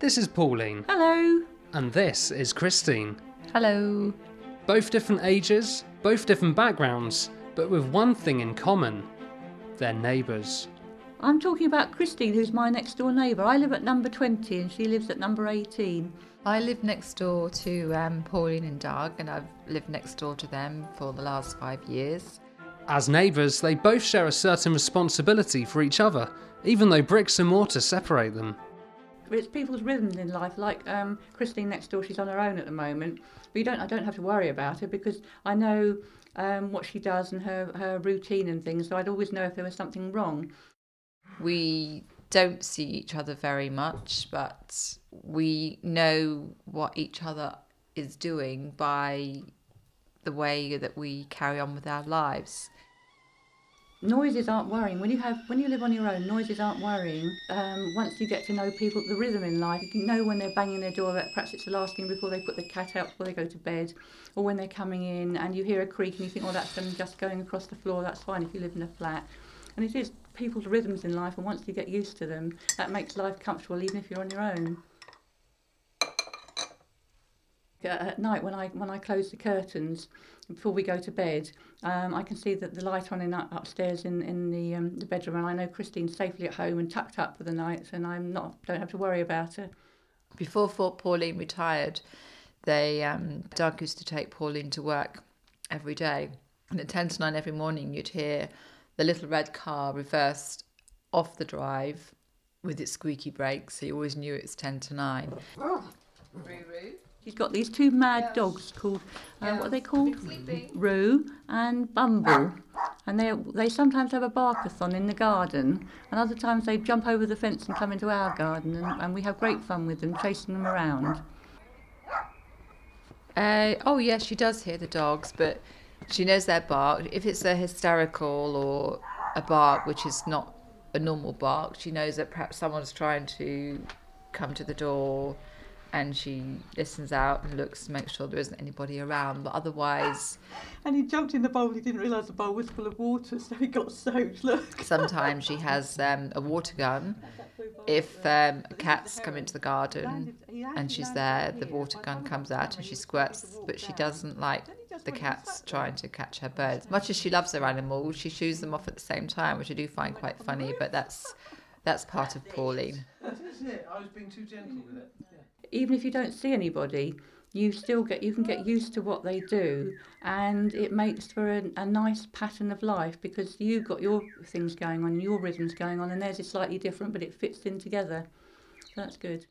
This is Pauline, Hello. and this is Christine. Hello. Both different ages, both different backgrounds, but with one thing in common they're neighbours. I'm talking about Christine, who's my next door neighbour. I live at number 20 and she lives at number 18. I live next door to um, Pauline and Doug, and I've lived next door to them for the last five years. As neighbours, they both share a certain responsibility for each other, even though bricks and mortar separate them. It's people's rhythms in life. Like um, Christine next door, she's on her own at the moment. But you don't, I don't have to worry about her because I know um, what she does and her, her routine and things. So I'd always know if there was something wrong. We don't see each other very much, but we know what each other is doing by the way that we carry on with our lives. Noises aren't worrying. When you have when you live on your own, noises aren't worrying. Um, once you get to know people, the rhythm in life, you know when they're banging their door. That perhaps it's the last thing before they put the cat out before they go to bed, or when they're coming in and you hear a creak and you think, oh, that's them just going across the floor. That's fine if you live in a flat. And it is people's rhythms in life, and once you get used to them, that makes life comfortable, even if you're on your own. Uh, At night, when I when I close the curtains before we go to bed, um, I can see that the light on in up- upstairs in in the um, the bedroom, and I know Christine's safely at home and tucked up for the night, and I'm not don't have to worry about her. Before Fort Pauline retired, they um, Doug used to take Pauline to work every day, and at ten to nine every morning, you'd hear the little red car reversed off the drive with its squeaky brakes, so you always knew it's ten to nine. She's got these two mad dogs called uh, what are they called? Roo and Bumble. And they they sometimes have a barkathon in the garden, and other times they jump over the fence and come into our garden, and, and we have great fun with them, chasing them around. Uh, oh yes, she does hear the dogs, but she knows their bark. If it's a hysterical or a bark which is not a normal bark, she knows that perhaps someone's trying to come to the door, and she listens out and looks to make sure there isn't anybody around. But otherwise, And he jumped in the bowl. He didn't realise the bowl was full of water, so he got soaked. Look. sometimes she has um, a water gun. If um, cats come into the garden and she's there, the water gun comes out and she squirts, but she doesn't like the cats trying to catch her birds. Much as she loves her animals, she shoos them off at the same time, which I do find quite funny, but that's that's part of Pauline. Isn't it? I was being too gentle with it. Even if you don't see anybody, you still get you can get used to what they do, and it makes for a, a nice pattern of life because you've got your things going on, your rhythms going on, and theirs is slightly different, but it fits in together. So that's good.